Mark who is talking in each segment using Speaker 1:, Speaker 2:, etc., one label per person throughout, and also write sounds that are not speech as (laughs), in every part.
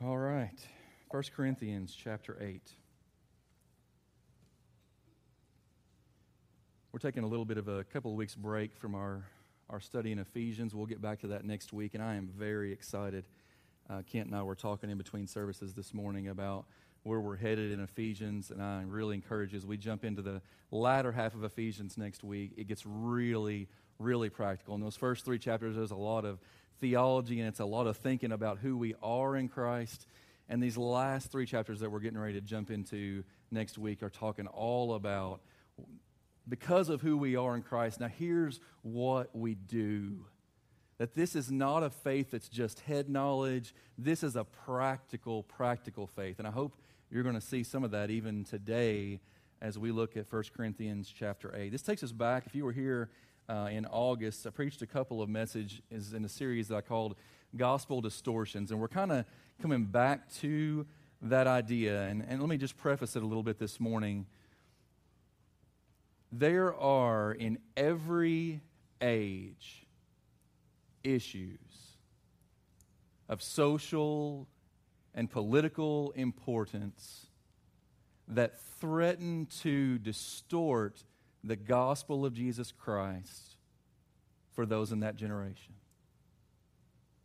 Speaker 1: All right. 1 Corinthians chapter 8. We're taking a little bit of a couple of weeks break from our, our study in Ephesians. We'll get back to that next week, and I am very excited. Uh, Kent and I were talking in between services this morning about where we're headed in Ephesians, and I really encourage as we jump into the latter half of Ephesians next week, it gets really, really practical. In those first three chapters, there's a lot of theology and it's a lot of thinking about who we are in Christ. And these last three chapters that we're getting ready to jump into next week are talking all about because of who we are in Christ. Now, here's what we do that this is not a faith that's just head knowledge, this is a practical, practical faith. And I hope you're going to see some of that even today as we look at 1 Corinthians chapter 8. This takes us back, if you were here uh, in August, I preached a couple of messages in a series that I called Gospel Distortions. And we're kind of coming back to that idea. And, and let me just preface it a little bit this morning. There are in every age issues of social and political importance that threaten to distort the gospel of Jesus Christ for those in that generation.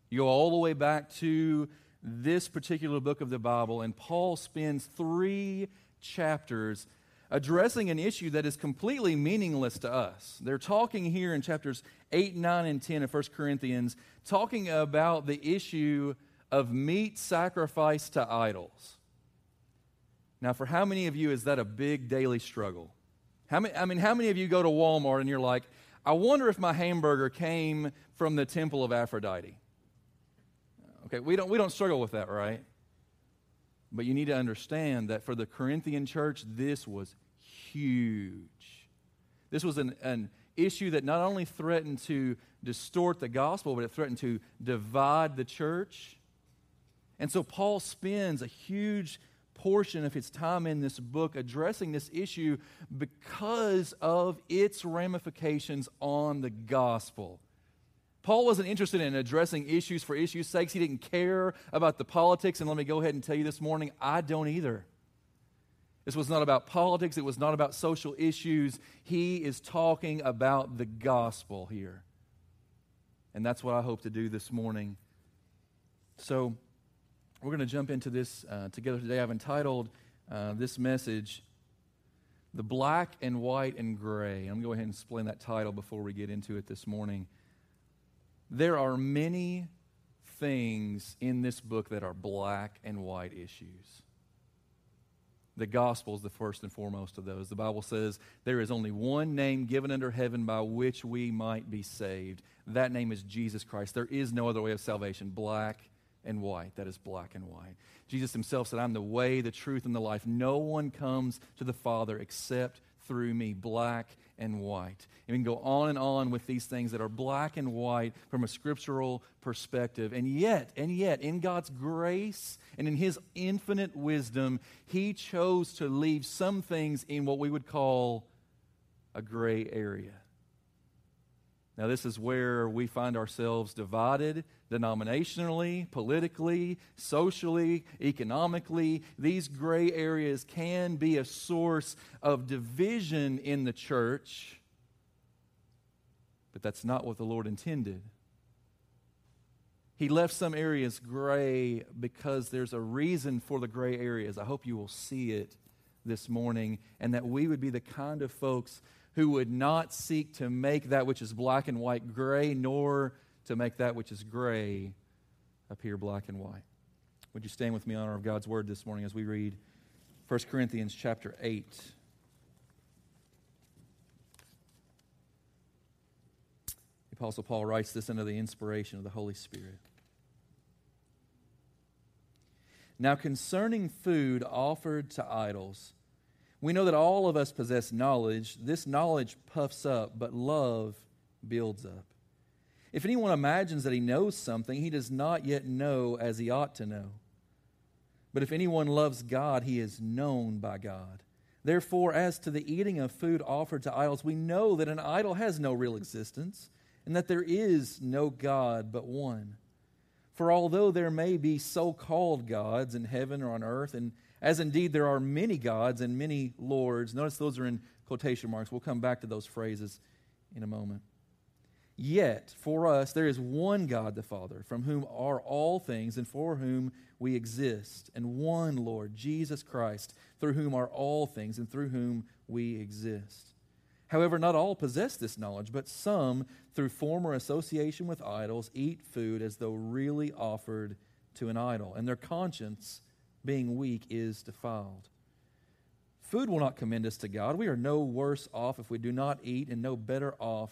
Speaker 1: You go all the way back to this particular book of the Bible, and Paul spends three chapters addressing an issue that is completely meaningless to us. They're talking here in chapters 8, 9, and 10 of 1 Corinthians, talking about the issue of meat sacrifice to idols. Now, for how many of you is that a big daily struggle? How many, I mean, how many of you go to Walmart and you're like, I wonder if my hamburger came from the temple of Aphrodite? Okay, we don't, we don't struggle with that, right? But you need to understand that for the Corinthian church, this was huge. This was an, an issue that not only threatened to distort the gospel, but it threatened to divide the church. And so Paul spends a huge portion of his time in this book addressing this issue because of its ramifications on the gospel. Paul wasn't interested in addressing issues for issues' sakes. He didn't care about the politics. And let me go ahead and tell you this morning I don't either. This was not about politics, it was not about social issues. He is talking about the gospel here. And that's what I hope to do this morning. So, we're going to jump into this uh, together today. I've entitled uh, this message, The Black and White and Gray. I'm going to go ahead and explain that title before we get into it this morning. There are many things in this book that are black and white issues. The gospel is the first and foremost of those. The Bible says there is only one name given under heaven by which we might be saved. That name is Jesus Christ. There is no other way of salvation, black and white. That is black and white. Jesus himself said, I'm the way, the truth, and the life. No one comes to the Father except through me, black and white. And we can go on and on with these things that are black and white from a scriptural perspective. And yet, and yet, in God's grace and in His infinite wisdom, He chose to leave some things in what we would call a gray area. Now, this is where we find ourselves divided denominationally, politically, socially, economically. These gray areas can be a source of division in the church, but that's not what the Lord intended. He left some areas gray because there's a reason for the gray areas. I hope you will see it this morning and that we would be the kind of folks who would not seek to make that which is black and white gray, nor to make that which is gray appear black and white. Would you stand with me in honor of God's word this morning as we read 1 Corinthians chapter 8? The Apostle Paul writes this under the inspiration of the Holy Spirit. Now, concerning food offered to idols, we know that all of us possess knowledge. This knowledge puffs up, but love builds up. If anyone imagines that he knows something, he does not yet know as he ought to know. But if anyone loves God, he is known by God. Therefore, as to the eating of food offered to idols, we know that an idol has no real existence and that there is no God but one. For although there may be so called gods in heaven or on earth, and as indeed there are many gods and many lords, notice those are in quotation marks. We'll come back to those phrases in a moment. Yet, for us, there is one God the Father, from whom are all things and for whom we exist, and one Lord, Jesus Christ, through whom are all things and through whom we exist. However, not all possess this knowledge, but some, through former association with idols, eat food as though really offered to an idol, and their conscience, being weak, is defiled. Food will not commend us to God. We are no worse off if we do not eat, and no better off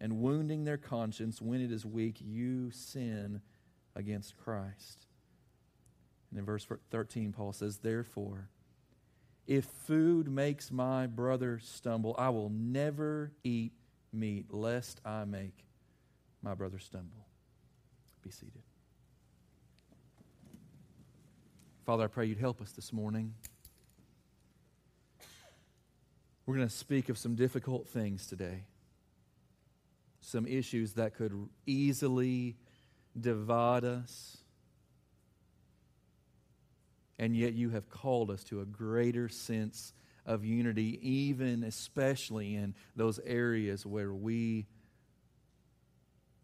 Speaker 1: and wounding their conscience when it is weak, you sin against Christ. And in verse 13, Paul says, Therefore, if food makes my brother stumble, I will never eat meat, lest I make my brother stumble. Be seated. Father, I pray you'd help us this morning. We're going to speak of some difficult things today, some issues that could easily divide us. And yet, you have called us to a greater sense of unity, even especially in those areas where we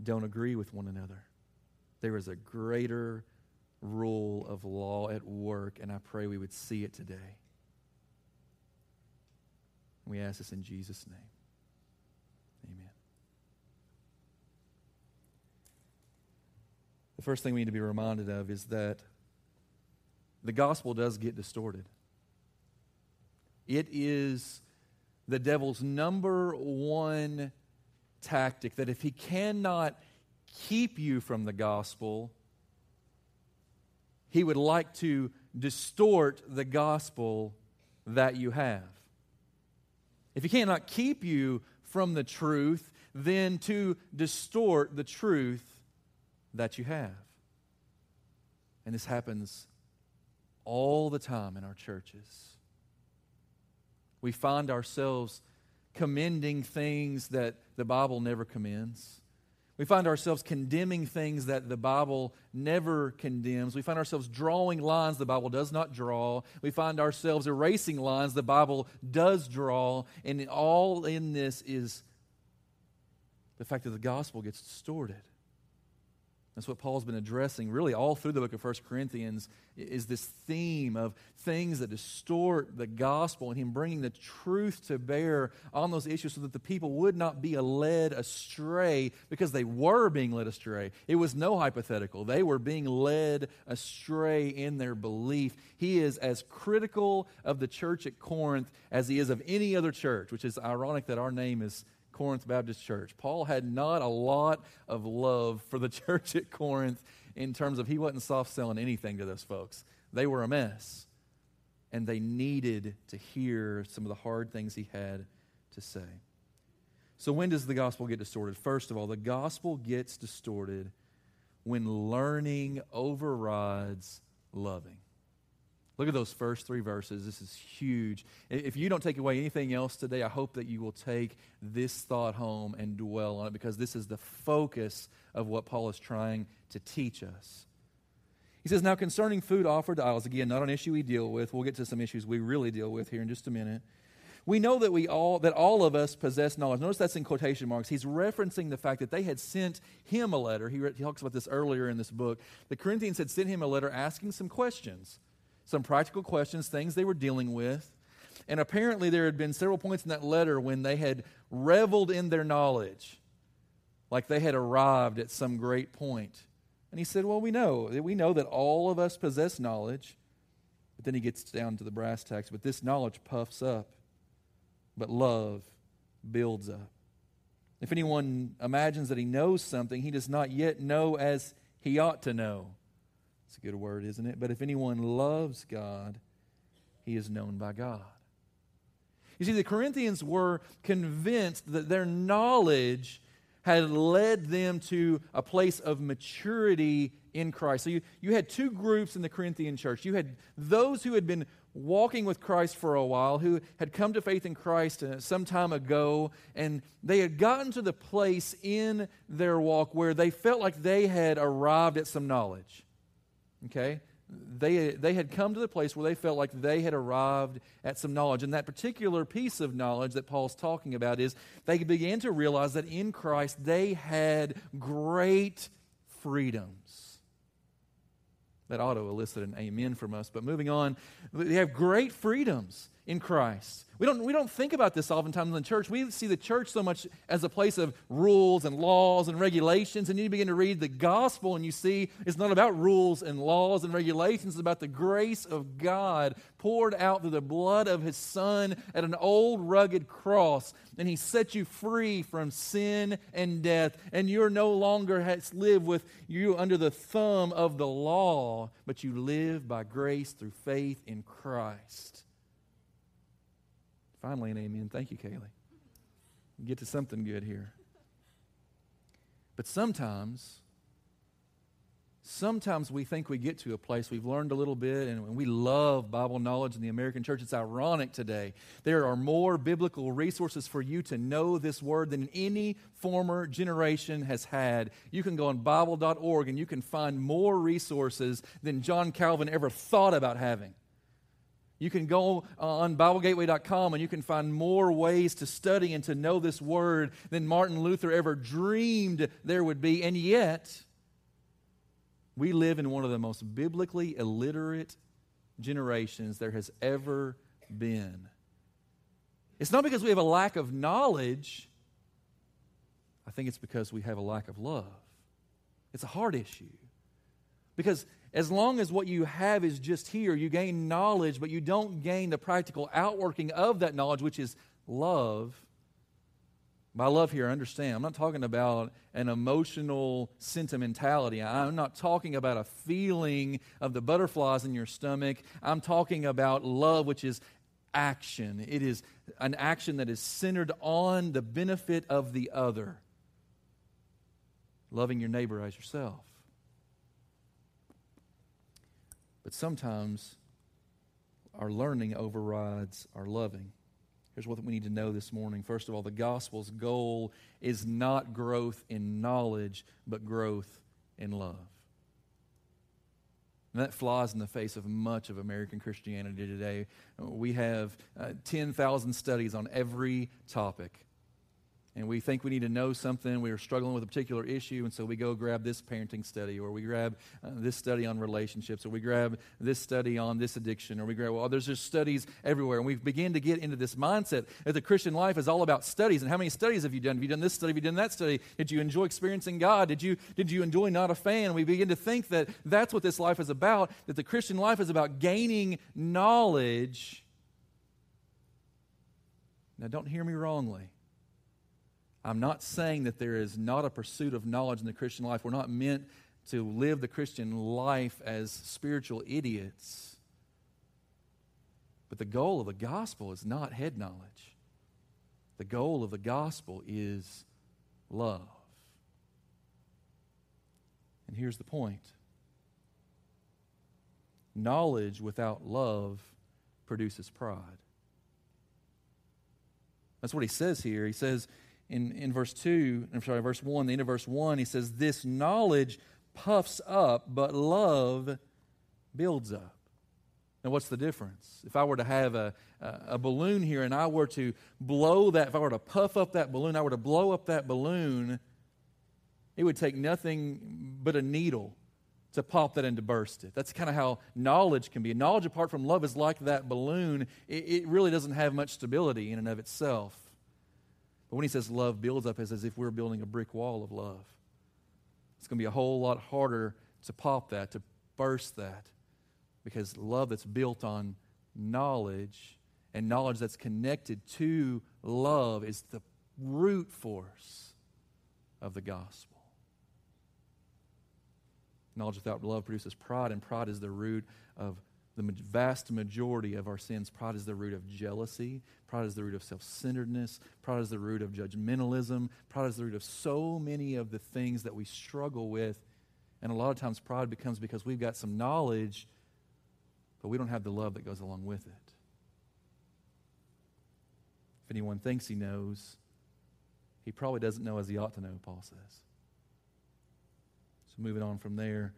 Speaker 1: don't agree with one another. There is a greater rule of law at work, and I pray we would see it today. We ask this in Jesus' name. Amen. The first thing we need to be reminded of is that the gospel does get distorted. It is the devil's number one tactic that if he cannot keep you from the gospel, he would like to distort the gospel that you have. If he cannot keep you from the truth, then to distort the truth that you have. And this happens all the time in our churches we find ourselves commending things that the Bible never commends. We find ourselves condemning things that the Bible never condemns. We find ourselves drawing lines the Bible does not draw. We find ourselves erasing lines the Bible does draw. And all in this is the fact that the gospel gets distorted. That's what Paul's been addressing really all through the book of 1 Corinthians is this theme of things that distort the gospel and him bringing the truth to bear on those issues so that the people would not be led astray because they were being led astray. It was no hypothetical. They were being led astray in their belief. He is as critical of the church at Corinth as he is of any other church, which is ironic that our name is Corinth Baptist Church. Paul had not a lot of love for the (laughs) church at Corinth in terms of he wasn't soft selling anything to those folks. They were a mess. And they needed to hear some of the hard things he had to say. So, when does the gospel get distorted? First of all, the gospel gets distorted when learning overrides loving. Look at those first three verses. This is huge. If you don't take away anything else today, I hope that you will take this thought home and dwell on it because this is the focus of what Paul is trying to teach us. He says, Now concerning food offered to idols, again, not an issue we deal with. We'll get to some issues we really deal with here in just a minute. We know that we all that all of us possess knowledge. Notice that's in quotation marks. He's referencing the fact that they had sent him a letter. He, he talks about this earlier in this book. The Corinthians had sent him a letter asking some questions some practical questions, things they were dealing with. And apparently, there had been several points in that letter when they had reveled in their knowledge, like they had arrived at some great point. And he said, Well, we know. We know that all of us possess knowledge. But then he gets down to the brass tacks. But this knowledge puffs up, but love builds up. If anyone imagines that he knows something, he does not yet know as he ought to know. It's a good word, isn't it? But if anyone loves God, he is known by God. You see, the Corinthians were convinced that their knowledge had led them to a place of maturity in Christ. So you, you had two groups in the Corinthian church. You had those who had been walking with Christ for a while, who had come to faith in Christ uh, some time ago, and they had gotten to the place in their walk where they felt like they had arrived at some knowledge. Okay? They, they had come to the place where they felt like they had arrived at some knowledge. And that particular piece of knowledge that Paul's talking about is they began to realize that in Christ they had great freedoms that ought to elicit an amen from us. But moving on, they have great freedoms in Christ. We don't, we don't think about this oftentimes in the church. We see the church so much as a place of rules and laws and regulations. And you begin to read the gospel and you see it's not about rules and laws and regulations. It's about the grace of God poured out through the blood of his son at an old rugged cross. And he set you free from sin and death. And you're no longer has live with you under the thumb of the law, but you live by grace through faith in Christ. Finally, an amen. Thank you, Kaylee. Get to something good here. But sometimes, sometimes we think we get to a place we've learned a little bit and we love Bible knowledge in the American church. It's ironic today. There are more biblical resources for you to know this word than any former generation has had. You can go on Bible.org and you can find more resources than John Calvin ever thought about having. You can go on BibleGateway.com and you can find more ways to study and to know this word than Martin Luther ever dreamed there would be. And yet, we live in one of the most biblically illiterate generations there has ever been. It's not because we have a lack of knowledge, I think it's because we have a lack of love. It's a hard issue. Because as long as what you have is just here, you gain knowledge, but you don't gain the practical outworking of that knowledge, which is love. By love here, understand, I'm not talking about an emotional sentimentality. I'm not talking about a feeling of the butterflies in your stomach. I'm talking about love, which is action. It is an action that is centered on the benefit of the other, loving your neighbor as yourself. But sometimes our learning overrides our loving. Here's what we need to know this morning. First of all, the gospel's goal is not growth in knowledge, but growth in love. And that flies in the face of much of American Christianity today. We have uh, 10,000 studies on every topic and we think we need to know something, we are struggling with a particular issue, and so we go grab this parenting study, or we grab uh, this study on relationships, or we grab this study on this addiction, or we grab, well, there's just studies everywhere. And we begin to get into this mindset that the Christian life is all about studies. And how many studies have you done? Have you done this study? Have you done that study? Did you enjoy experiencing God? Did you, did you enjoy not a fan? We begin to think that that's what this life is about, that the Christian life is about gaining knowledge. Now, don't hear me wrongly. I'm not saying that there is not a pursuit of knowledge in the Christian life. We're not meant to live the Christian life as spiritual idiots. But the goal of the gospel is not head knowledge, the goal of the gospel is love. And here's the point knowledge without love produces pride. That's what he says here. He says, in, in verse 2, I'm sorry, verse 1, the end of verse 1, he says, This knowledge puffs up, but love builds up. Now, what's the difference? If I were to have a, a, balloon here and I were to blow that, if I were to puff up that balloon, I were to blow up that balloon, it would take nothing but a needle to pop that and to burst it. That's kind of how knowledge can be. Knowledge apart from love is like that balloon, it, it really doesn't have much stability in and of itself. But when he says love builds up, it's as if we're building a brick wall of love. It's going to be a whole lot harder to pop that, to burst that, because love that's built on knowledge and knowledge that's connected to love is the root force of the gospel. Knowledge without love produces pride, and pride is the root of the vast majority of our sins. Pride is the root of jealousy. Pride is the root of self centeredness. Pride is the root of judgmentalism. Pride is the root of so many of the things that we struggle with. And a lot of times, pride becomes because we've got some knowledge, but we don't have the love that goes along with it. If anyone thinks he knows, he probably doesn't know as he ought to know, Paul says. So, moving on from there.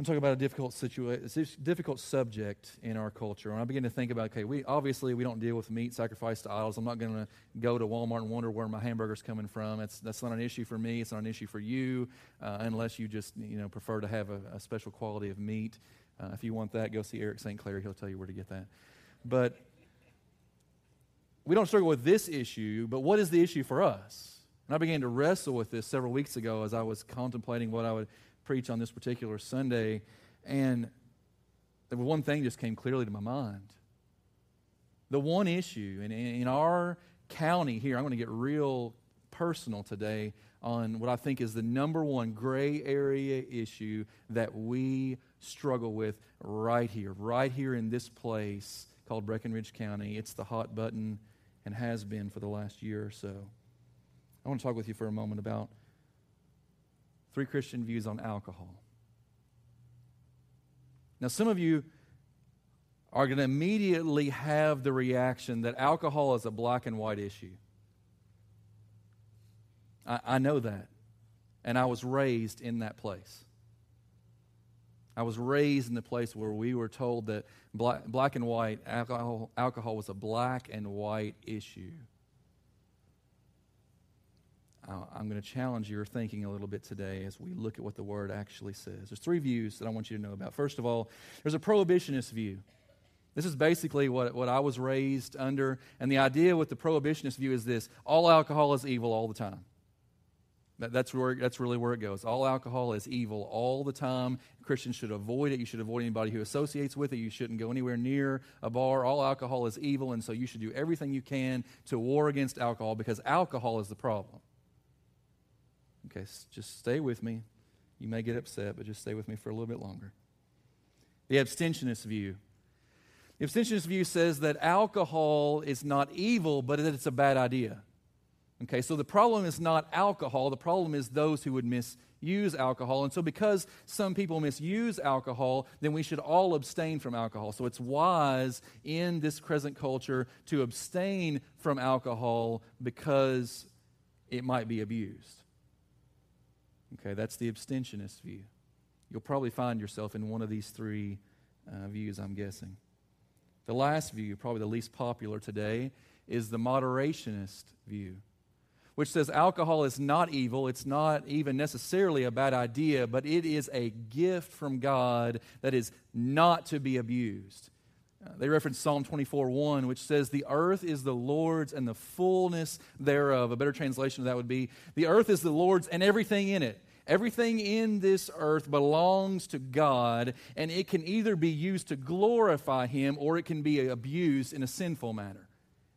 Speaker 1: I'm talking about a difficult situation, difficult subject in our culture. And I begin to think about, okay, we obviously we don't deal with meat sacrificed to idols. I'm not going to go to Walmart and wonder where my hamburger's coming from. It's, that's not an issue for me. It's not an issue for you, uh, unless you just you know prefer to have a, a special quality of meat. Uh, if you want that, go see Eric St. Clair. He'll tell you where to get that. But we don't struggle with this issue. But what is the issue for us? And I began to wrestle with this several weeks ago as I was contemplating what I would preach on this particular Sunday, and one thing just came clearly to my mind. The one issue in, in our county here, I'm going to get real personal today on what I think is the number one gray area issue that we struggle with right here, right here in this place called Breckinridge County. It's the hot button and has been for the last year or so. I want to talk with you for a moment about three Christian views on alcohol. Now, some of you are going to immediately have the reaction that alcohol is a black and white issue. I, I know that. And I was raised in that place. I was raised in the place where we were told that black, black and white alcohol, alcohol was a black and white issue. I'm going to challenge your thinking a little bit today as we look at what the word actually says. There's three views that I want you to know about. First of all, there's a prohibitionist view. This is basically what, what I was raised under. And the idea with the prohibitionist view is this all alcohol is evil all the time. That, that's, where, that's really where it goes. All alcohol is evil all the time. Christians should avoid it. You should avoid anybody who associates with it. You shouldn't go anywhere near a bar. All alcohol is evil, and so you should do everything you can to war against alcohol because alcohol is the problem. Okay, just stay with me. You may get upset, but just stay with me for a little bit longer. The abstentionist view. The abstentionist view says that alcohol is not evil, but that it's a bad idea. Okay, so the problem is not alcohol, the problem is those who would misuse alcohol. And so, because some people misuse alcohol, then we should all abstain from alcohol. So, it's wise in this present culture to abstain from alcohol because it might be abused. Okay, that's the abstentionist view. You'll probably find yourself in one of these three uh, views, I'm guessing. The last view, probably the least popular today, is the moderationist view, which says alcohol is not evil. It's not even necessarily a bad idea, but it is a gift from God that is not to be abused. They reference Psalm 24 1, which says, The earth is the Lord's and the fullness thereof. A better translation of that would be, The earth is the Lord's and everything in it. Everything in this earth belongs to God, and it can either be used to glorify Him or it can be abused in a sinful manner.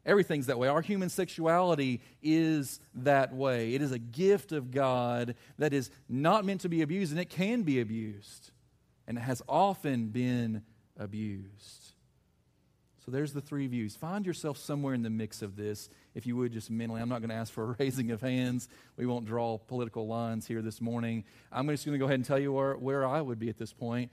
Speaker 1: Everything's that way. Our human sexuality is that way. It is a gift of God that is not meant to be abused, and it can be abused, and it has often been abused. So there's the three views. Find yourself somewhere in the mix of this, if you would, just mentally. I'm not going to ask for a (laughs) raising of hands. We won't draw political lines here this morning. I'm just going to go ahead and tell you where, where I would be at this point.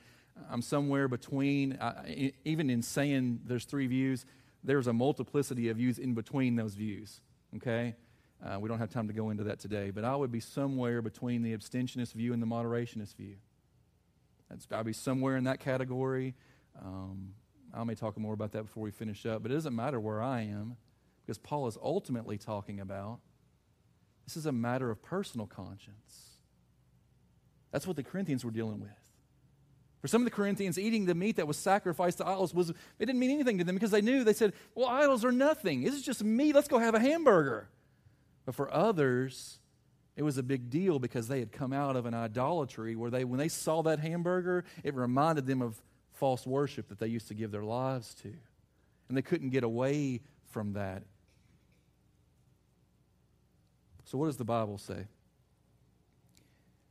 Speaker 1: I'm somewhere between, uh, even in saying there's three views, there's a multiplicity of views in between those views. Okay? Uh, we don't have time to go into that today, but I would be somewhere between the abstentionist view and the moderationist view. That's, I'd be somewhere in that category. Um, I may talk more about that before we finish up, but it doesn't matter where I am because Paul is ultimately talking about this is a matter of personal conscience. That's what the Corinthians were dealing with. For some of the Corinthians, eating the meat that was sacrificed to idols was it didn't mean anything to them because they knew they said, "Well, idols are nothing. This is just meat. Let's go have a hamburger." But for others, it was a big deal because they had come out of an idolatry where they when they saw that hamburger, it reminded them of false worship that they used to give their lives to. And they couldn't get away from that. So, what does the Bible say?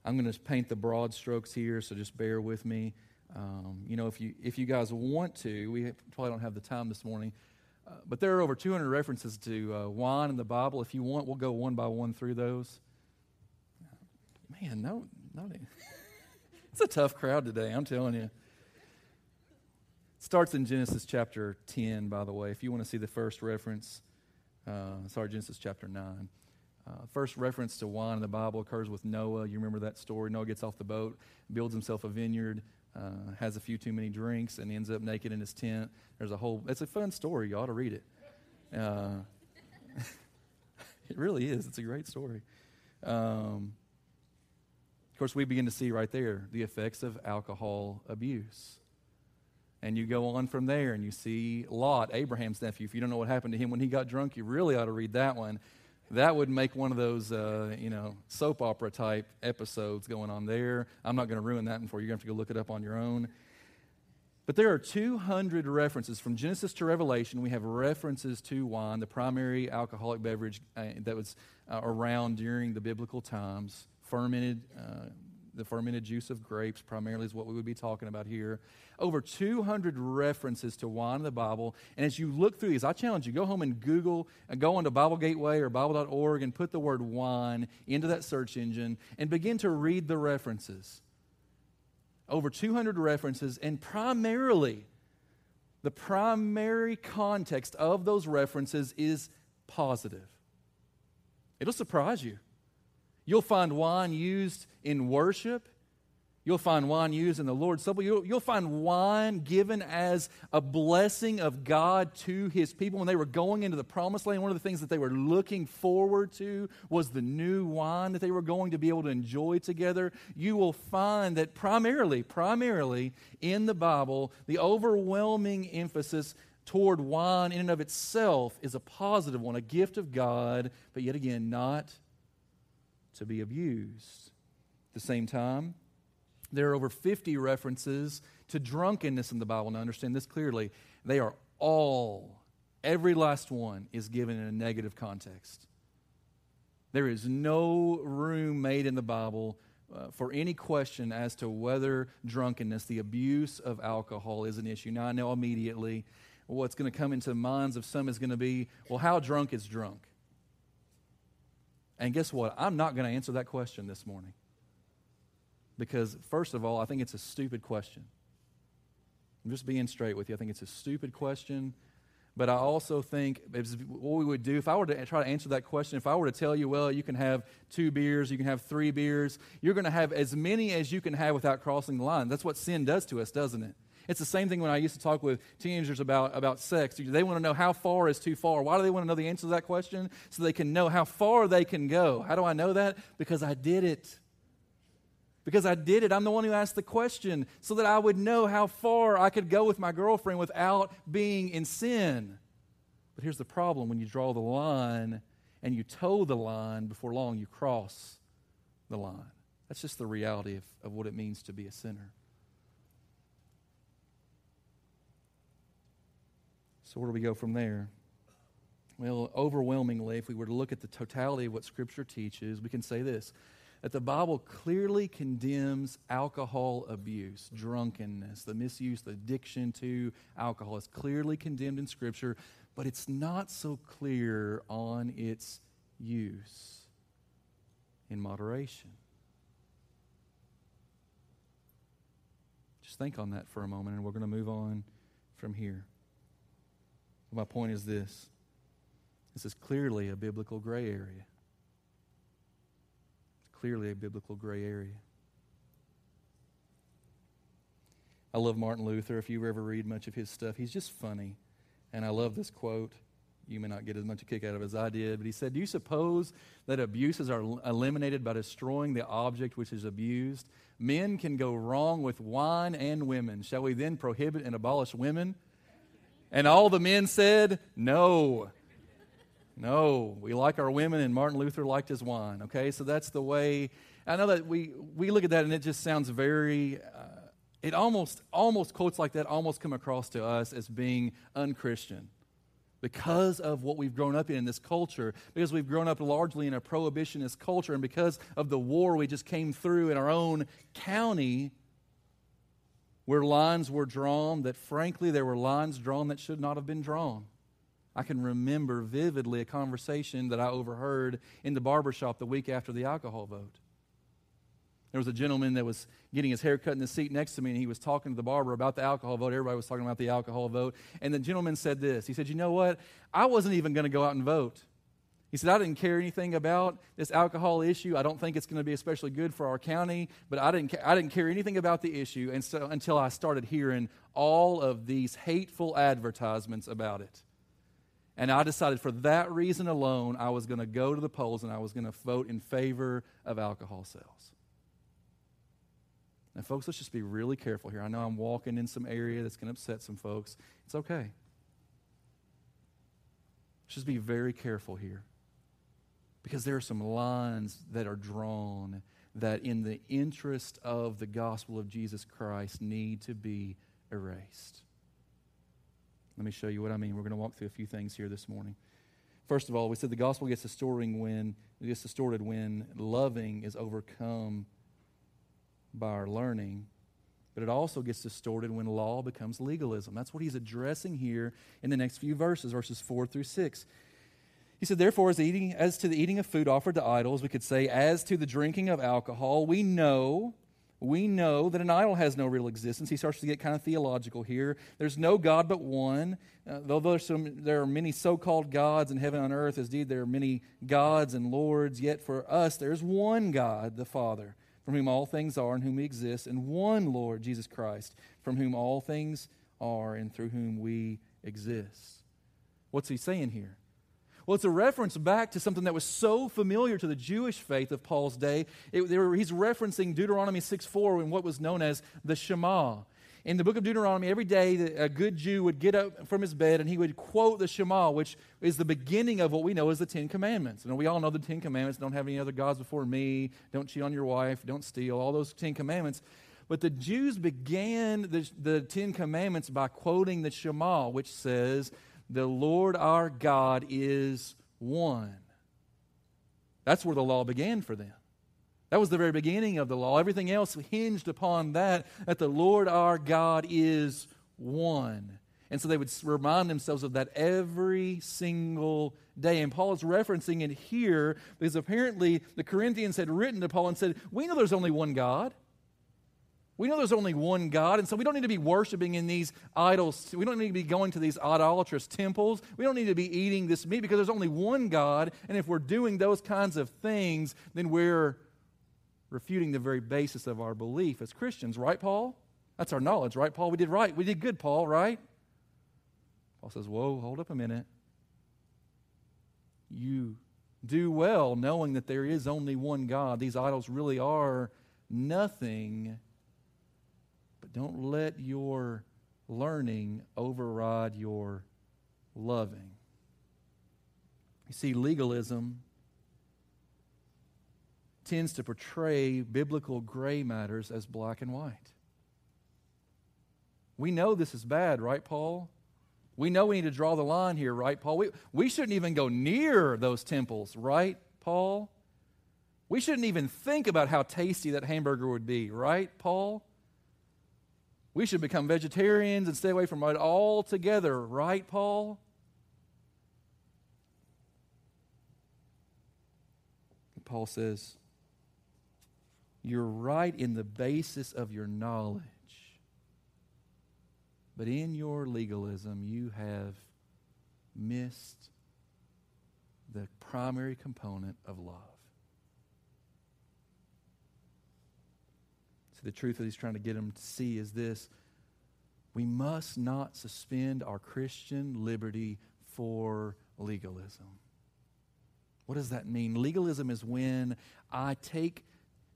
Speaker 1: I'm going to paint the broad strokes here, so just bear with me. Um, you know, if you, if you guys want to, we probably don't have the time this morning, uh, but there are over 200 references to uh, wine in the Bible. If you want, we'll go one by one through those. Man, no, no. (laughs) it's a tough crowd today, I'm telling you. It starts in Genesis chapter 10, by the way, if you want to see the first reference. Uh, sorry, Genesis chapter 9. Uh, first reference to wine in the Bible occurs with Noah. You remember that story? Noah gets off the boat, builds himself a vineyard, uh, has a few too many drinks, and ends up naked in his tent. There's a whole, it's a fun story. You ought to read it. Uh, (laughs) it really is. It's a great story. Um, of course, we begin to see right there the effects of alcohol abuse. And you go on from there and you see Lot, Abraham's nephew. If you don't know what happened to him when he got drunk, you really ought to read that one that would make one of those, uh, you know, soap opera type episodes going on there. I'm not going to ruin that for you. You're going to have to go look it up on your own. But there are 200 references from Genesis to Revelation. We have references to wine, the primary alcoholic beverage uh, that was uh, around during the biblical times, fermented uh, the fermented juice of grapes, primarily, is what we would be talking about here. Over 200 references to wine in the Bible. And as you look through these, I challenge you go home and Google and go onto Bible Gateway or Bible.org and put the word wine into that search engine and begin to read the references. Over 200 references, and primarily, the primary context of those references is positive. It'll surprise you. You'll find wine used in worship. You'll find wine used in the Lord's Supper. You'll, you'll, find wine given as a blessing of God to his people. When they were going into the promised land, one of the things that they were looking forward to was the new wine that they were going to be able to enjoy together. You will find that primarily, primarily in the Bible, the overwhelming emphasis toward wine in and of itself is a positive one, a gift of God, but yet again, not to be abused. The same time, there are over 50 references to drunkenness in the Bible. Now, understand this clearly. They are all, every last one, is given in a negative context. There is no room made in the Bible uh, for any question as to whether drunkenness, the abuse of alcohol, is an issue. Now, I know immediately what's going to come into the minds of some is going to be, well, how drunk is drunk? And guess what? I'm not going to answer that question this morning. Because, first of all, I think it's a stupid question. I'm just being straight with you. I think it's a stupid question. But I also think what we would do, if I were to try to answer that question, if I were to tell you, well, you can have two beers, you can have three beers, you're going to have as many as you can have without crossing the line. That's what sin does to us, doesn't it? It's the same thing when I used to talk with teenagers about, about sex. They want to know how far is too far. Why do they want to know the answer to that question? So they can know how far they can go. How do I know that? Because I did it. Because I did it. I'm the one who asked the question so that I would know how far I could go with my girlfriend without being in sin. But here's the problem when you draw the line and you toe the line, before long you cross the line. That's just the reality of, of what it means to be a sinner. So, where do we go from there? Well, overwhelmingly, if we were to look at the totality of what Scripture teaches, we can say this that the Bible clearly condemns alcohol abuse, drunkenness, the misuse, the addiction to alcohol is clearly condemned in Scripture, but it's not so clear on its use in moderation. Just think on that for a moment, and we're going to move on from here. My point is this this is clearly a biblical gray area. Clearly a biblical gray area. I love Martin Luther. If you ever read much of his stuff, he's just funny. And I love this quote. You may not get as much a kick out of it as I did, but he said, Do you suppose that abuses are eliminated by destroying the object which is abused? Men can go wrong with wine and women. Shall we then prohibit and abolish women? And all the men said, No. No, we like our women, and Martin Luther liked his wine. Okay, so that's the way. I know that we, we look at that and it just sounds very, uh, it almost, almost quotes like that almost come across to us as being unchristian. because of what we've grown up in in this culture, because we've grown up largely in a prohibitionist culture, and because of the war we just came through in our own county, where lines were drawn that, frankly, there were lines drawn that should not have been drawn. I can remember vividly a conversation that I overheard in the barber shop the week after the alcohol vote. There was a gentleman that was getting his hair cut in the seat next to me, and he was talking to the barber about the alcohol vote. Everybody was talking about the alcohol vote. And the gentleman said this He said, You know what? I wasn't even going to go out and vote. He said, I didn't care anything about this alcohol issue. I don't think it's going to be especially good for our county, but I didn't, I didn't care anything about the issue and so, until I started hearing all of these hateful advertisements about it. And I decided for that reason alone, I was going to go to the polls and I was going to vote in favor of alcohol sales. And, folks, let's just be really careful here. I know I'm walking in some area that's going to upset some folks. It's okay. Let's just be very careful here. Because there are some lines that are drawn that, in the interest of the gospel of Jesus Christ, need to be erased. Let me show you what I mean. We're going to walk through a few things here this morning. First of all, we said the gospel gets distorted when, gets distorted when loving is overcome by our learning, but it also gets distorted when law becomes legalism. That's what he's addressing here in the next few verses, verses 4 through 6. He said, Therefore, as, eating, as to the eating of food offered to idols, we could say, as to the drinking of alcohol, we know we know that an idol has no real existence. He starts to get kind of theological here. There's no God but one. Uh, though there's some, there are many so called gods in heaven and earth, as indeed there are many gods and lords, yet for us there's one God, the Father, from whom all things are and whom we exist, and one Lord, Jesus Christ, from whom all things are and through whom we exist. What's he saying here? Well, it's a reference back to something that was so familiar to the Jewish faith of Paul's day. It, were, he's referencing Deuteronomy 6 4 in what was known as the Shema. In the book of Deuteronomy, every day a good Jew would get up from his bed and he would quote the Shema, which is the beginning of what we know as the Ten Commandments. And we all know the Ten Commandments don't have any other gods before me, don't cheat on your wife, don't steal, all those Ten Commandments. But the Jews began the, the Ten Commandments by quoting the Shema, which says, the Lord our God is one. That's where the law began for them. That was the very beginning of the law. Everything else hinged upon that, that the Lord our God is one. And so they would remind themselves of that every single day. And Paul is referencing it here because apparently the Corinthians had written to Paul and said, We know there's only one God. We know there's only one God, and so we don't need to be worshiping in these idols. We don't need to be going to these idolatrous temples. We don't need to be eating this meat because there's only one God, and if we're doing those kinds of things, then we're refuting the very basis of our belief as Christians, right, Paul? That's our knowledge, right, Paul? We did right. We did good, Paul, right? Paul says, Whoa, hold up a minute. You do well knowing that there is only one God. These idols really are nothing but don't let your learning override your loving. You see, legalism tends to portray biblical gray matters as black and white. We know this is bad, right, Paul? We know we need to draw the line here, right, Paul? We, we shouldn't even go near those temples, right, Paul? We shouldn't even think about how tasty that hamburger would be, right, Paul? We should become vegetarians and stay away from it altogether, right, Paul? Paul says, You're right in the basis of your knowledge, but in your legalism, you have missed the primary component of love. The truth that he's trying to get them to see is this we must not suspend our Christian liberty for legalism. What does that mean? Legalism is when I take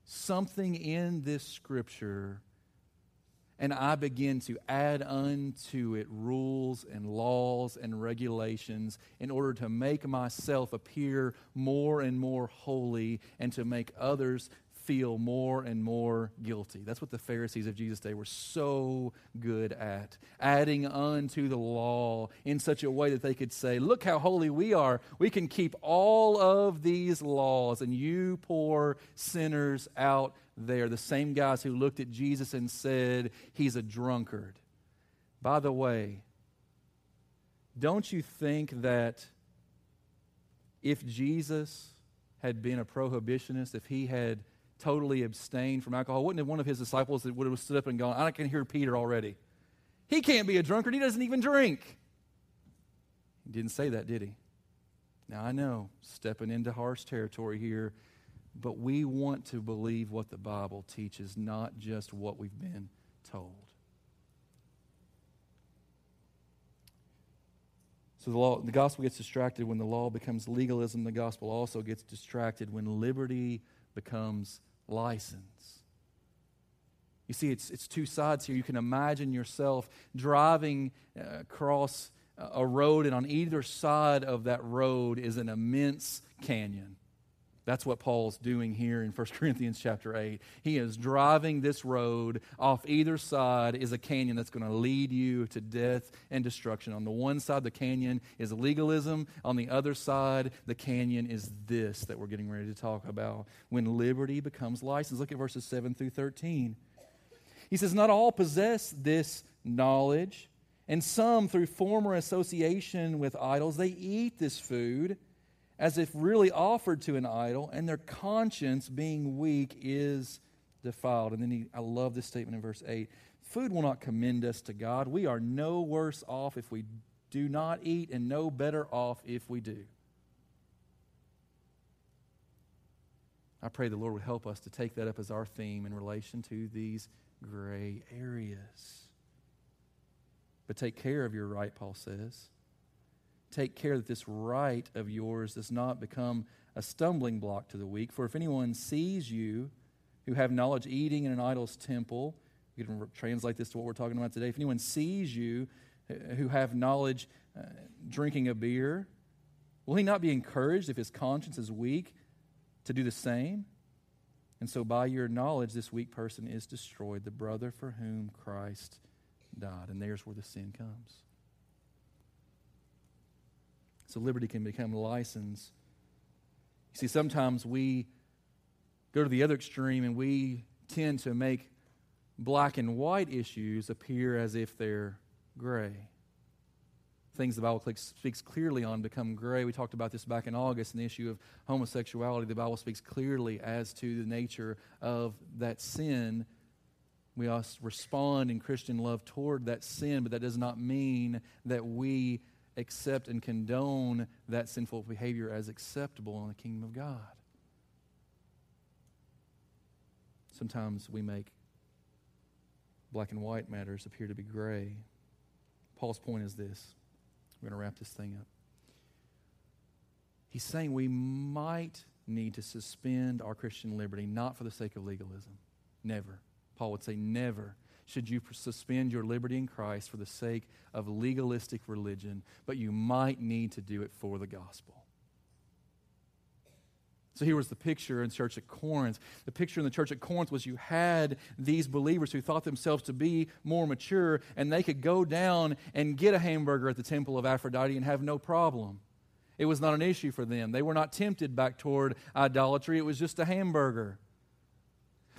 Speaker 1: something in this scripture and I begin to add unto it rules and laws and regulations in order to make myself appear more and more holy and to make others feel more and more guilty. That's what the Pharisees of Jesus' day were so good at. Adding unto the law in such a way that they could say, Look how holy we are. We can keep all of these laws, and you poor sinners out there, the same guys who looked at Jesus and said, He's a drunkard. By the way, don't you think that if Jesus had been a prohibitionist, if he had totally abstained from alcohol, wouldn't have one of his disciples that would have stood up and gone, I can hear Peter already. He can't be a drunkard. He doesn't even drink. He didn't say that, did he? Now, I know, stepping into harsh territory here, but we want to believe what the Bible teaches, not just what we've been told. So the, law, the gospel gets distracted when the law becomes legalism. The gospel also gets distracted when liberty becomes license. You see, it's, it's two sides here. You can imagine yourself driving uh, across a road, and on either side of that road is an immense canyon. That's what Paul's doing here in 1 (laughs) Corinthians chapter 8. He is driving this road. Off either side is a canyon that's going to lead you to death and destruction. On the one side, the canyon is legalism. On the other side, the canyon is this that we're getting ready to talk about when liberty becomes license. Look at verses 7 through 13. He says, Not all possess this knowledge, and some, through former association with idols, they eat this food as if really offered to an idol, and their conscience, being weak, is defiled. And then he, I love this statement in verse 8 Food will not commend us to God. We are no worse off if we do not eat, and no better off if we do. I pray the Lord would help us to take that up as our theme in relation to these gray areas. But take care of your right, Paul says take care that this right of yours does not become a stumbling block to the weak. For if anyone sees you who have knowledge eating in an idol's temple, you can translate this to what we're talking about today. If anyone sees you who have knowledge uh, drinking a beer, will he not be encouraged if his conscience is weak to do the same? And so, by your knowledge, this weak person is destroyed, the brother for whom Christ died. And there's where the sin comes. So liberty can become license. You see, sometimes we go to the other extreme and we tend to make black and white issues appear as if they're gray. Things the Bible speaks clearly on become gray. We talked about this back in August in the issue of homosexuality. The Bible speaks clearly as to the nature of that sin. We must respond in Christian love toward that sin, but that does not mean that we accept and condone that sinful behavior as acceptable in the kingdom of God. Sometimes we make black and white matters appear to be gray. Paul's point is this. We're going to wrap this thing up. He's saying we might need to suspend our Christian liberty, not for the sake of legalism. Never. Paul would say, never should you suspend your liberty in Christ for the sake of legalistic religion, but you might need to do it for the gospel. So here was the picture in church at Corinth. The picture in the church at Corinth was you had these believers who thought themselves to be more mature, and they could go down and get a hamburger at the temple of Aphrodite and have no problem. It was not an issue for them. They were not tempted back toward idolatry, it was just a hamburger.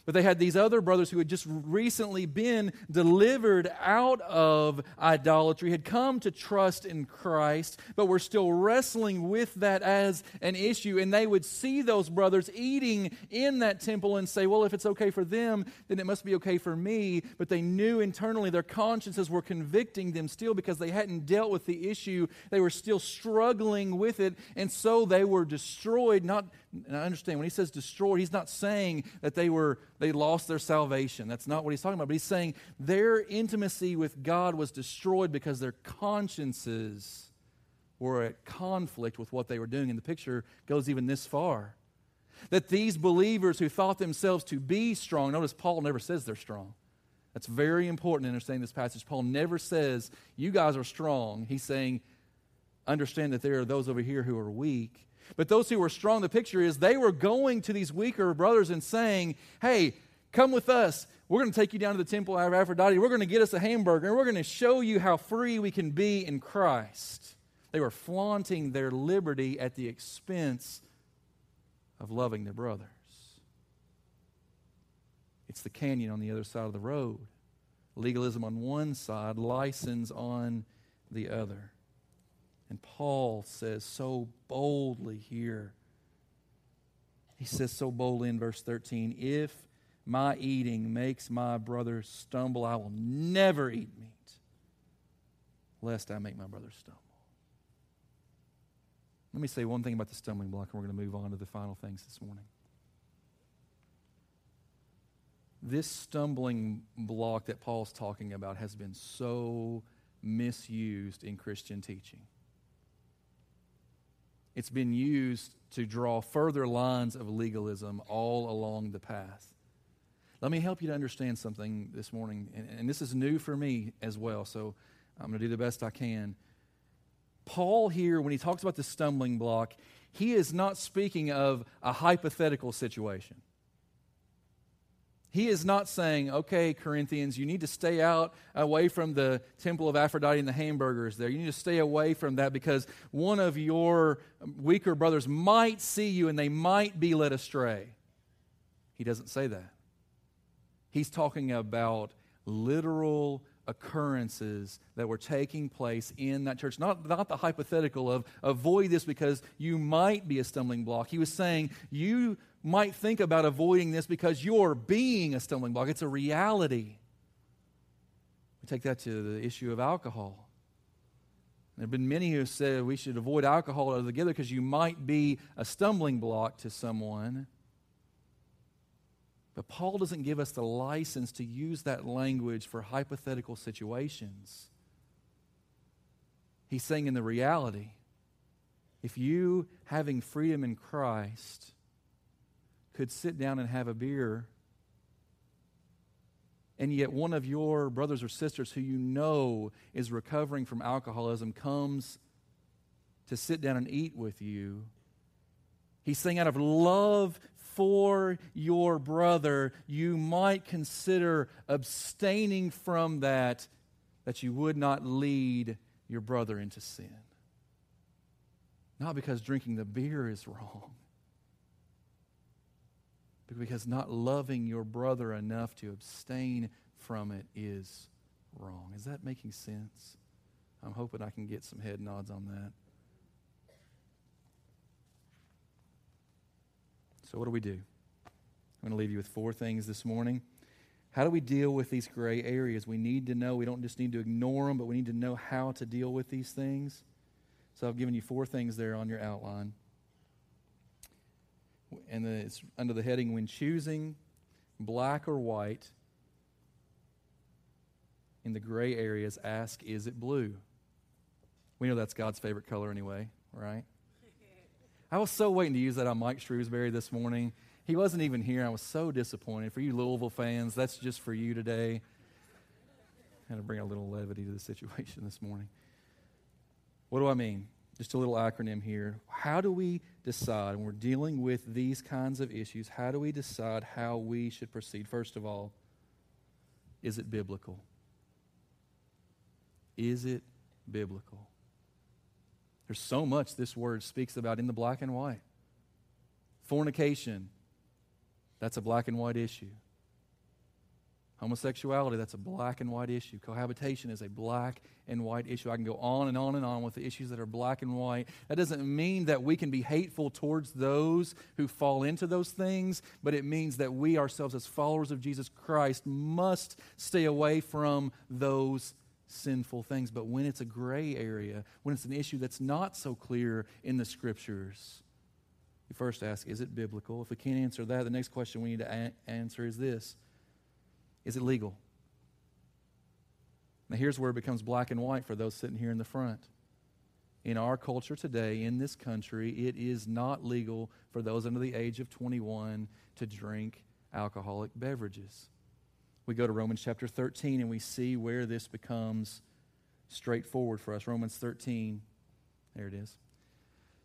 Speaker 1: But they had these other brothers who had just recently been delivered out of idolatry, had come to trust in Christ, but were still wrestling with that as an issue. And they would see those brothers eating in that temple and say, well, if it's okay for them, then it must be okay for me. But they knew internally their consciences were convicting them still because they hadn't dealt with the issue. They were still struggling with it. And so they were destroyed, not and I understand when he says destroyed, he's not saying that they were they lost their salvation. That's not what he's talking about. But he's saying their intimacy with God was destroyed because their consciences were at conflict with what they were doing. And the picture goes even this far. That these believers who thought themselves to be strong, notice Paul never says they're strong. That's very important in understanding this passage. Paul never says, You guys are strong. He's saying, Understand that there are those over here who are weak But those who were strong, the picture is they were going to these weaker brothers and saying, Hey, come with us. We're going to take you down to the temple of Aphrodite. We're going to get us a hamburger, and we're going to show you how free we can be in Christ. They were flaunting their liberty at the expense of loving their brothers. It's the canyon on the other side of the road. Legalism on one side, license on the other. And Paul says so boldly here, he says so boldly in verse 13 if my eating makes my brother stumble, I will never eat meat, lest I make my brother stumble. Let me say one thing about the stumbling block, and we're going to move on to the final things this morning. This stumbling block that Paul's talking about has been so misused in Christian teaching. It's been used to draw further lines of legalism all along the path. Let me help you to understand something this morning, and, and this is new for me as well, so I'm going to do the best I can. Paul, here, when he talks about the stumbling block, he is not speaking of a hypothetical situation. He is not saying, okay, Corinthians, you need to stay out away from the temple of Aphrodite and the hamburgers there. You need to stay away from that because one of your weaker brothers might see you and they might be led astray. He doesn't say that. He's talking about literal occurrences that were taking place in that church. Not, not the hypothetical of avoid this because you might be a stumbling block. He was saying you might think about avoiding this because you're being a stumbling block. It's a reality. We take that to the issue of alcohol. There have been many who said we should avoid alcohol altogether because you might be a stumbling block to someone. But Paul doesn't give us the license to use that language for hypothetical situations. He's saying in the reality, if you, having freedom in Christ, could sit down and have a beer, and yet one of your brothers or sisters who you know is recovering from alcoholism comes to sit down and eat with you, he's saying out of love for your brother, you might consider abstaining from that, that you would not lead your brother into sin. Not because drinking the beer is wrong, but because not loving your brother enough to abstain from it is wrong. Is that making sense? I'm hoping I can get some head nods on that. So, what do we do? I'm going to leave you with four things this morning. How do we deal with these gray areas? We need to know. We don't just need to ignore them, but we need to know how to deal with these things. So, I've given you four things there on your outline and it's under the heading when choosing black or white in the gray areas ask is it blue we know that's god's favorite color anyway right i was so waiting to use that on mike shrewsbury this morning he wasn't even here i was so disappointed for you louisville fans that's just for you today I had to bring a little levity to the situation this morning what do i mean just a little acronym here. How do we decide, when we're dealing with these kinds of issues, how do we decide how we should proceed? First of all, is it biblical? Is it biblical? There's so much this word speaks about in the black and white. Fornication, that's a black and white issue. Homosexuality, that's a black and white issue. Cohabitation is a black and white issue. I can go on and on and on with the issues that are black and white. That doesn't mean that we can be hateful towards those who fall into those things, but it means that we ourselves, as followers of Jesus Christ, must stay away from those sinful things. But when it's a gray area, when it's an issue that's not so clear in the scriptures, you first ask, is it biblical? If we can't answer that, the next question we need to a- answer is this is it legal? Now, here's where it becomes black and white for those sitting here in the front. In our culture today, in this country, it is not legal for those under the age of 21 to drink alcoholic beverages. We go to Romans chapter 13 and we see where this becomes straightforward for us. Romans 13, there it is.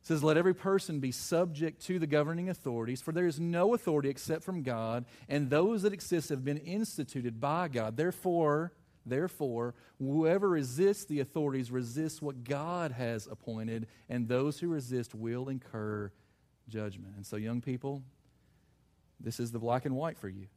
Speaker 1: It says, Let every person be subject to the governing authorities, for there is no authority except from God, and those that exist have been instituted by God. Therefore, therefore, whoever resists the authorities resists what God has appointed, and those who resist will incur judgment. And so, young people, this is the black and white for you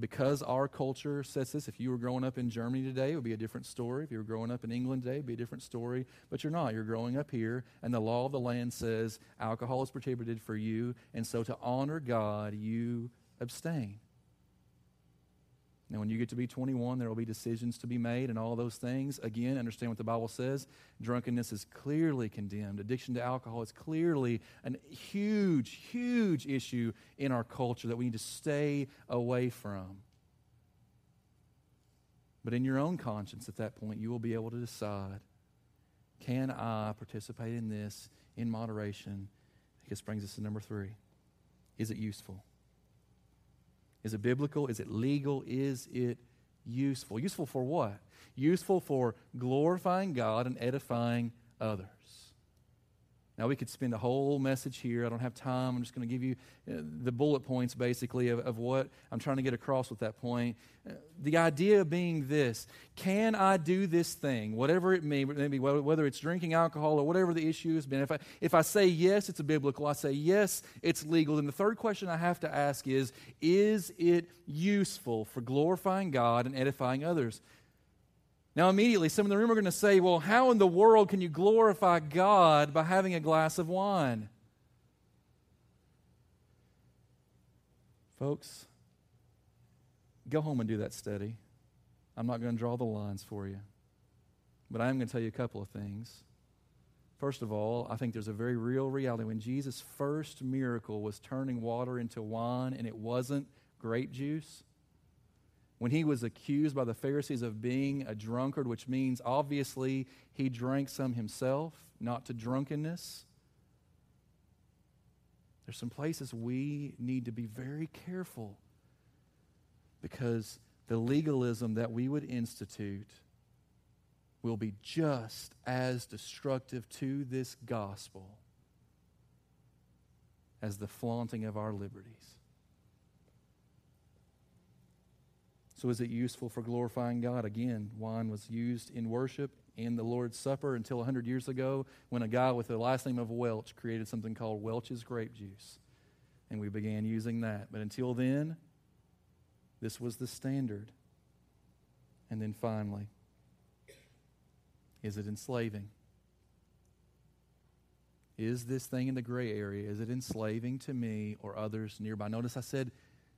Speaker 1: because our culture says this, if you were growing up in Germany today, it would be a different story. If you were growing up in England today, it would be a different story. But you're not. You're growing up here, and the law of the land says alcohol is prohibited for you, and so to honor God, you abstain. Now, when you get to be 21, there will be decisions to be made and all those things. Again, understand what the Bible says. Drunkenness is clearly condemned. Addiction to alcohol is clearly a huge, huge issue in our culture that we need to stay away from. But in your own conscience at that point, you will be able to decide can I participate in this in moderation? This brings us to number three. Is it useful? Is it biblical? Is it legal? Is it useful? Useful for what? Useful for glorifying God and edifying others. Now, we could spend a whole message here. I don't have time. I'm just going to give you uh, the bullet points, basically, of, of what I'm trying to get across with that point. Uh, the idea being this can I do this thing, whatever it may be, whether it's drinking alcohol or whatever the issue has been? If I, if I say yes, it's a biblical, I say yes, it's legal, then the third question I have to ask is is it useful for glorifying God and edifying others? Now, immediately, some in the room are going to say, Well, how in the world can you glorify God by having a glass of wine? Folks, go home and do that study. I'm not going to draw the lines for you, but I am going to tell you a couple of things. First of all, I think there's a very real reality. When Jesus' first miracle was turning water into wine and it wasn't grape juice, when he was accused by the Pharisees of being a drunkard, which means obviously he drank some himself, not to drunkenness. There's some places we need to be very careful because the legalism that we would institute will be just as destructive to this gospel as the flaunting of our liberties. So, is it useful for glorifying God? Again, wine was used in worship in the Lord's Supper until 100 years ago when a guy with the last name of Welch created something called Welch's grape juice. And we began using that. But until then, this was the standard. And then finally, is it enslaving? Is this thing in the gray area? Is it enslaving to me or others nearby? Notice I said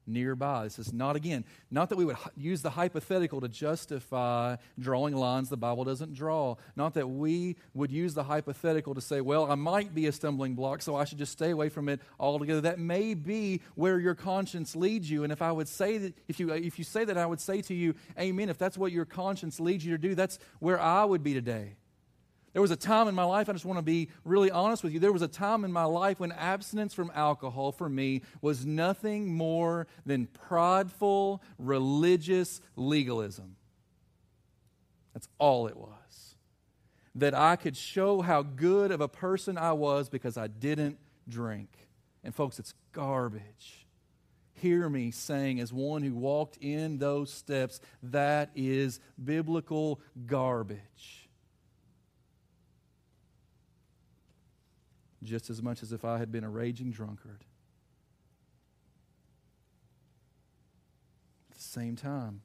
Speaker 1: nearby. This is not, again, not that we would use the hypothetical to justify drawing lines the Bible doesn't draw. Not that we would use the hypothetical to say, well, I might be a stumbling block, so I should just stay away from it altogether. That may be where your conscience leads you. And if I would say that, if you, if you say that, I would say to you, amen. If that's what your conscience leads you to do, that's where I would be today. There was a time in my life, I just want to be really honest with you. There was a time in my life when abstinence from alcohol for me was nothing more than prideful, religious legalism. That's all it was. That I could show how good of a person I was because I didn't drink. And, folks, it's garbage. Hear me saying, as one who walked in those steps, that is biblical garbage. Just as much as if I had been a raging drunkard. At the same time,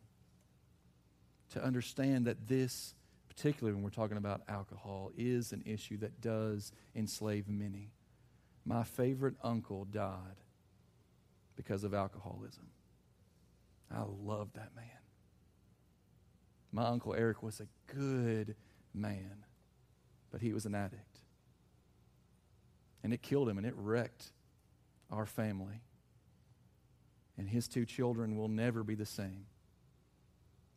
Speaker 1: to understand that this, particularly when we're talking about alcohol, is an issue that does enslave many. My favorite uncle died because of alcoholism. I love that man. My uncle Eric was a good man, but he was an addict. And it killed him and it wrecked our family. And his two children will never be the same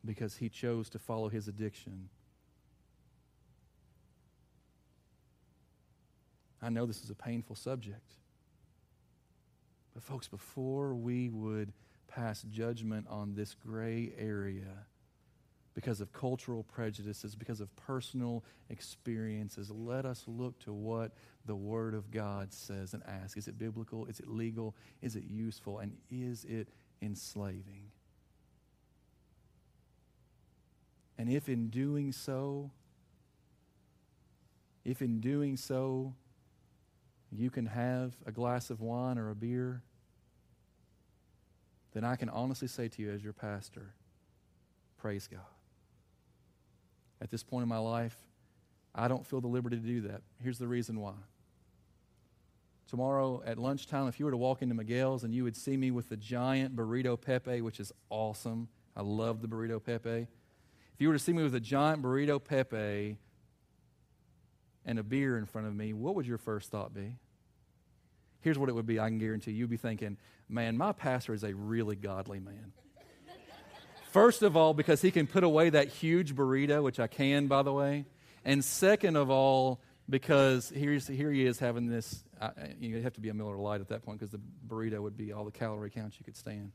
Speaker 1: because he chose to follow his addiction. I know this is a painful subject. But, folks, before we would pass judgment on this gray area, because of cultural prejudices, because of personal experiences. Let us look to what the Word of God says and ask is it biblical? Is it legal? Is it useful? And is it enslaving? And if in doing so, if in doing so, you can have a glass of wine or a beer, then I can honestly say to you as your pastor, praise God. At this point in my life, I don't feel the liberty to do that. Here's the reason why. Tomorrow at lunchtime, if you were to walk into Miguel's and you would see me with the giant burrito Pepe, which is awesome. I love the burrito Pepe. If you were to see me with a giant burrito Pepe and a beer in front of me, what would your first thought be? Here's what it would be, I can guarantee you. You'd be thinking, man, my pastor is a really godly man. First of all, because he can put away that huge burrito, which I can, by the way. And second of all, because here's, here he is having this. Uh, you have to be a Miller Lite at that point because the burrito would be all the calorie counts you could stand.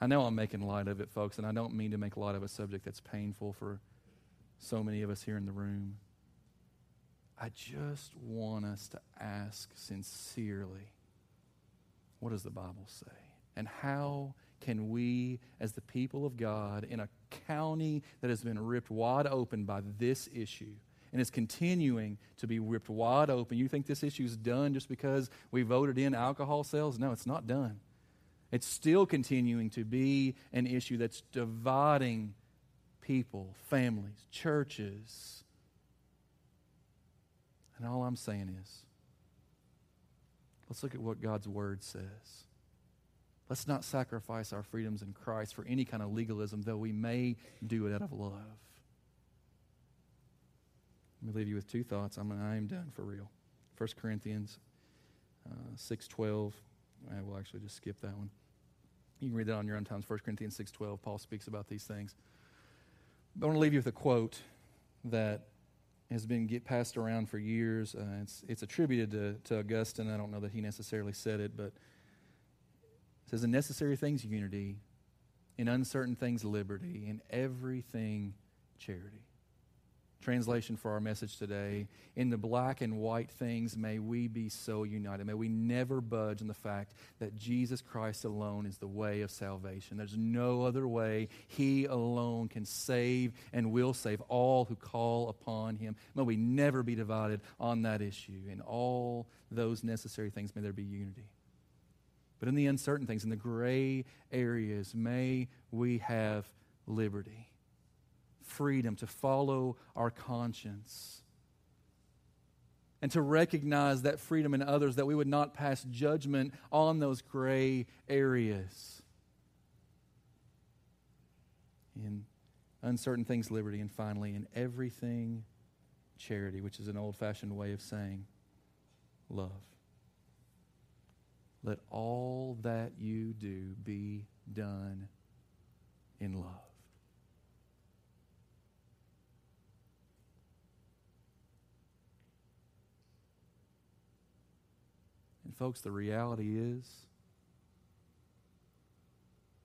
Speaker 1: I know I'm making light of it, folks, and I don't mean to make light of a subject that's painful for so many of us here in the room. I just want us to ask sincerely what does the Bible say? And how can we, as the people of God, in a county that has been ripped wide open by this issue, and is continuing to be ripped wide open. You think this issue is done just because we voted in alcohol sales? No, it's not done. It's still continuing to be an issue that's dividing people, families, churches. And all I'm saying is, let's look at what God's Word says. Let's not sacrifice our freedoms in Christ for any kind of legalism, though we may do it out of love. Let me leave you with two thoughts. I'm, I am done for real. 1 Corinthians uh, 6.12. I will actually just skip that one. You can read that on your own time. 1 Corinthians 6.12. Paul speaks about these things. But I want to leave you with a quote that has been get passed around for years. Uh, it's, it's attributed to, to Augustine. I don't know that he necessarily said it, but it says, In necessary things, unity. In uncertain things, liberty. In everything, charity. Translation for our message today In the black and white things, may we be so united. May we never budge on the fact that Jesus Christ alone is the way of salvation. There's no other way. He alone can save and will save all who call upon Him. May we never be divided on that issue. In all those necessary things, may there be unity. But in the uncertain things, in the gray areas, may we have liberty, freedom to follow our conscience, and to recognize that freedom in others, that we would not pass judgment on those gray areas. In uncertain things, liberty, and finally, in everything, charity, which is an old fashioned way of saying love. Let all that you do be done in love. And, folks, the reality is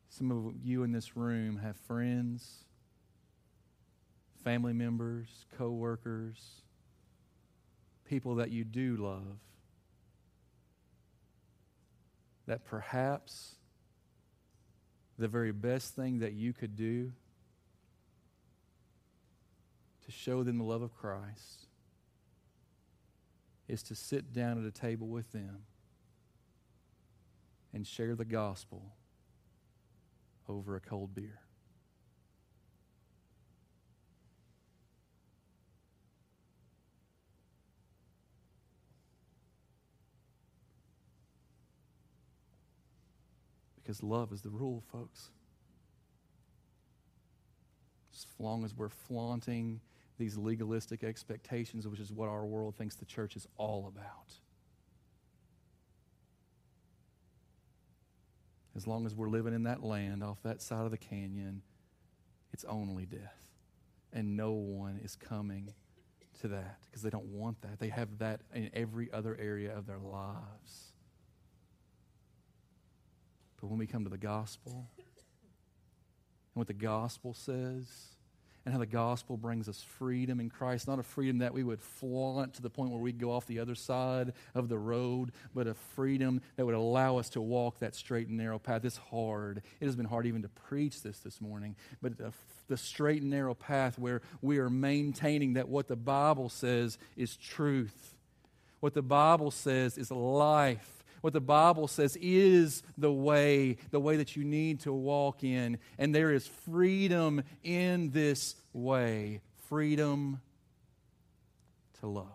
Speaker 1: some of you in this room have friends, family members, co workers, people that you do love that perhaps the very best thing that you could do to show them the love of Christ is to sit down at a table with them and share the gospel over a cold beer. Because love is the rule, folks. As long as we're flaunting these legalistic expectations, which is what our world thinks the church is all about. As long as we're living in that land off that side of the canyon, it's only death. And no one is coming to that because they don't want that. They have that in every other area of their lives. But when we come to the gospel, and what the gospel says and how the gospel brings us freedom in Christ. Not a freedom that we would flaunt to the point where we'd go off the other side of the road, but a freedom that would allow us to walk that straight and narrow path. It's hard. It has been hard even to preach this this morning, but the, the straight and narrow path where we are maintaining that what the Bible says is truth. What the Bible says is life what the Bible says is the way, the way that you need to walk in. And there is freedom in this way freedom to love.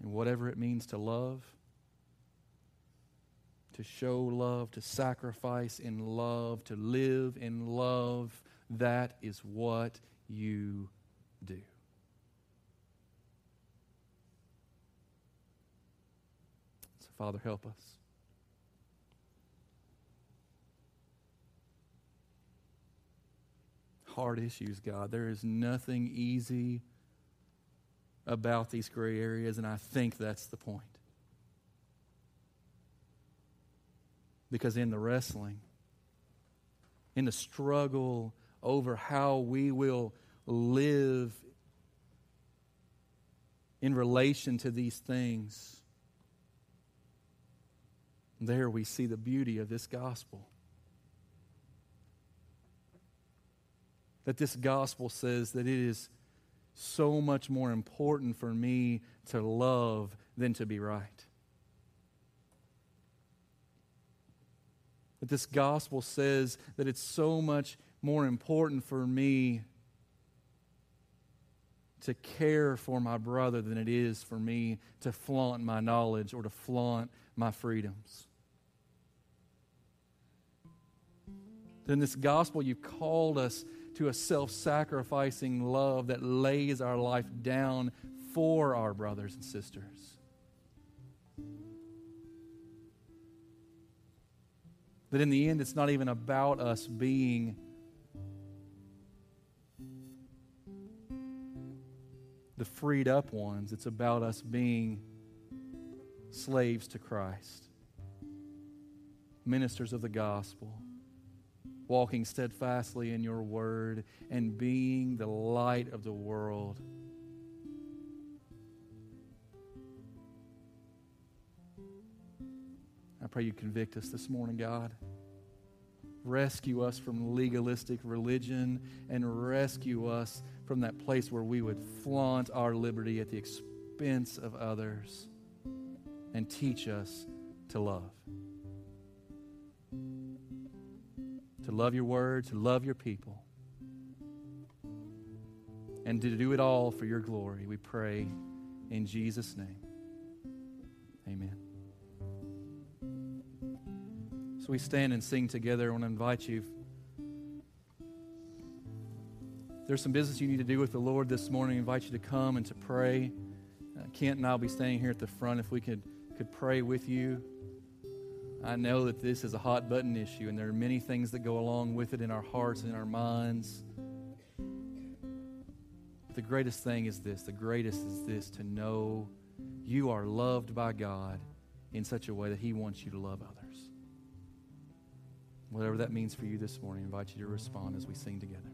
Speaker 1: And whatever it means to love, to show love, to sacrifice in love, to live in love, that is what you do. Father, help us. Hard issues, God. There is nothing easy about these gray areas, and I think that's the point. Because in the wrestling, in the struggle over how we will live in relation to these things, there we see the beauty of this gospel. That this gospel says that it is so much more important for me to love than to be right. That this gospel says that it's so much more important for me to care for my brother than it is for me to flaunt my knowledge or to flaunt my freedoms. That in this gospel, you've called us to a self sacrificing love that lays our life down for our brothers and sisters. That in the end, it's not even about us being the freed up ones, it's about us being slaves to Christ, ministers of the gospel walking steadfastly in your word, and being the light of the world. I pray you convict us this morning, God. Rescue us from legalistic religion and rescue us from that place where we would flaunt our liberty at the expense of others and teach us to love. To love your word, to love your people, and to do it all for your glory. We pray in Jesus' name. Amen. So we stand and sing together. I want to invite you. there's some business you need to do with the Lord this morning, I invite you to come and to pray. Uh, Kent and I will be staying here at the front if we could, could pray with you. I know that this is a hot button issue, and there are many things that go along with it in our hearts and in our minds. But the greatest thing is this the greatest is this to know you are loved by God in such a way that He wants you to love others. Whatever that means for you this morning, I invite you to respond as we sing together.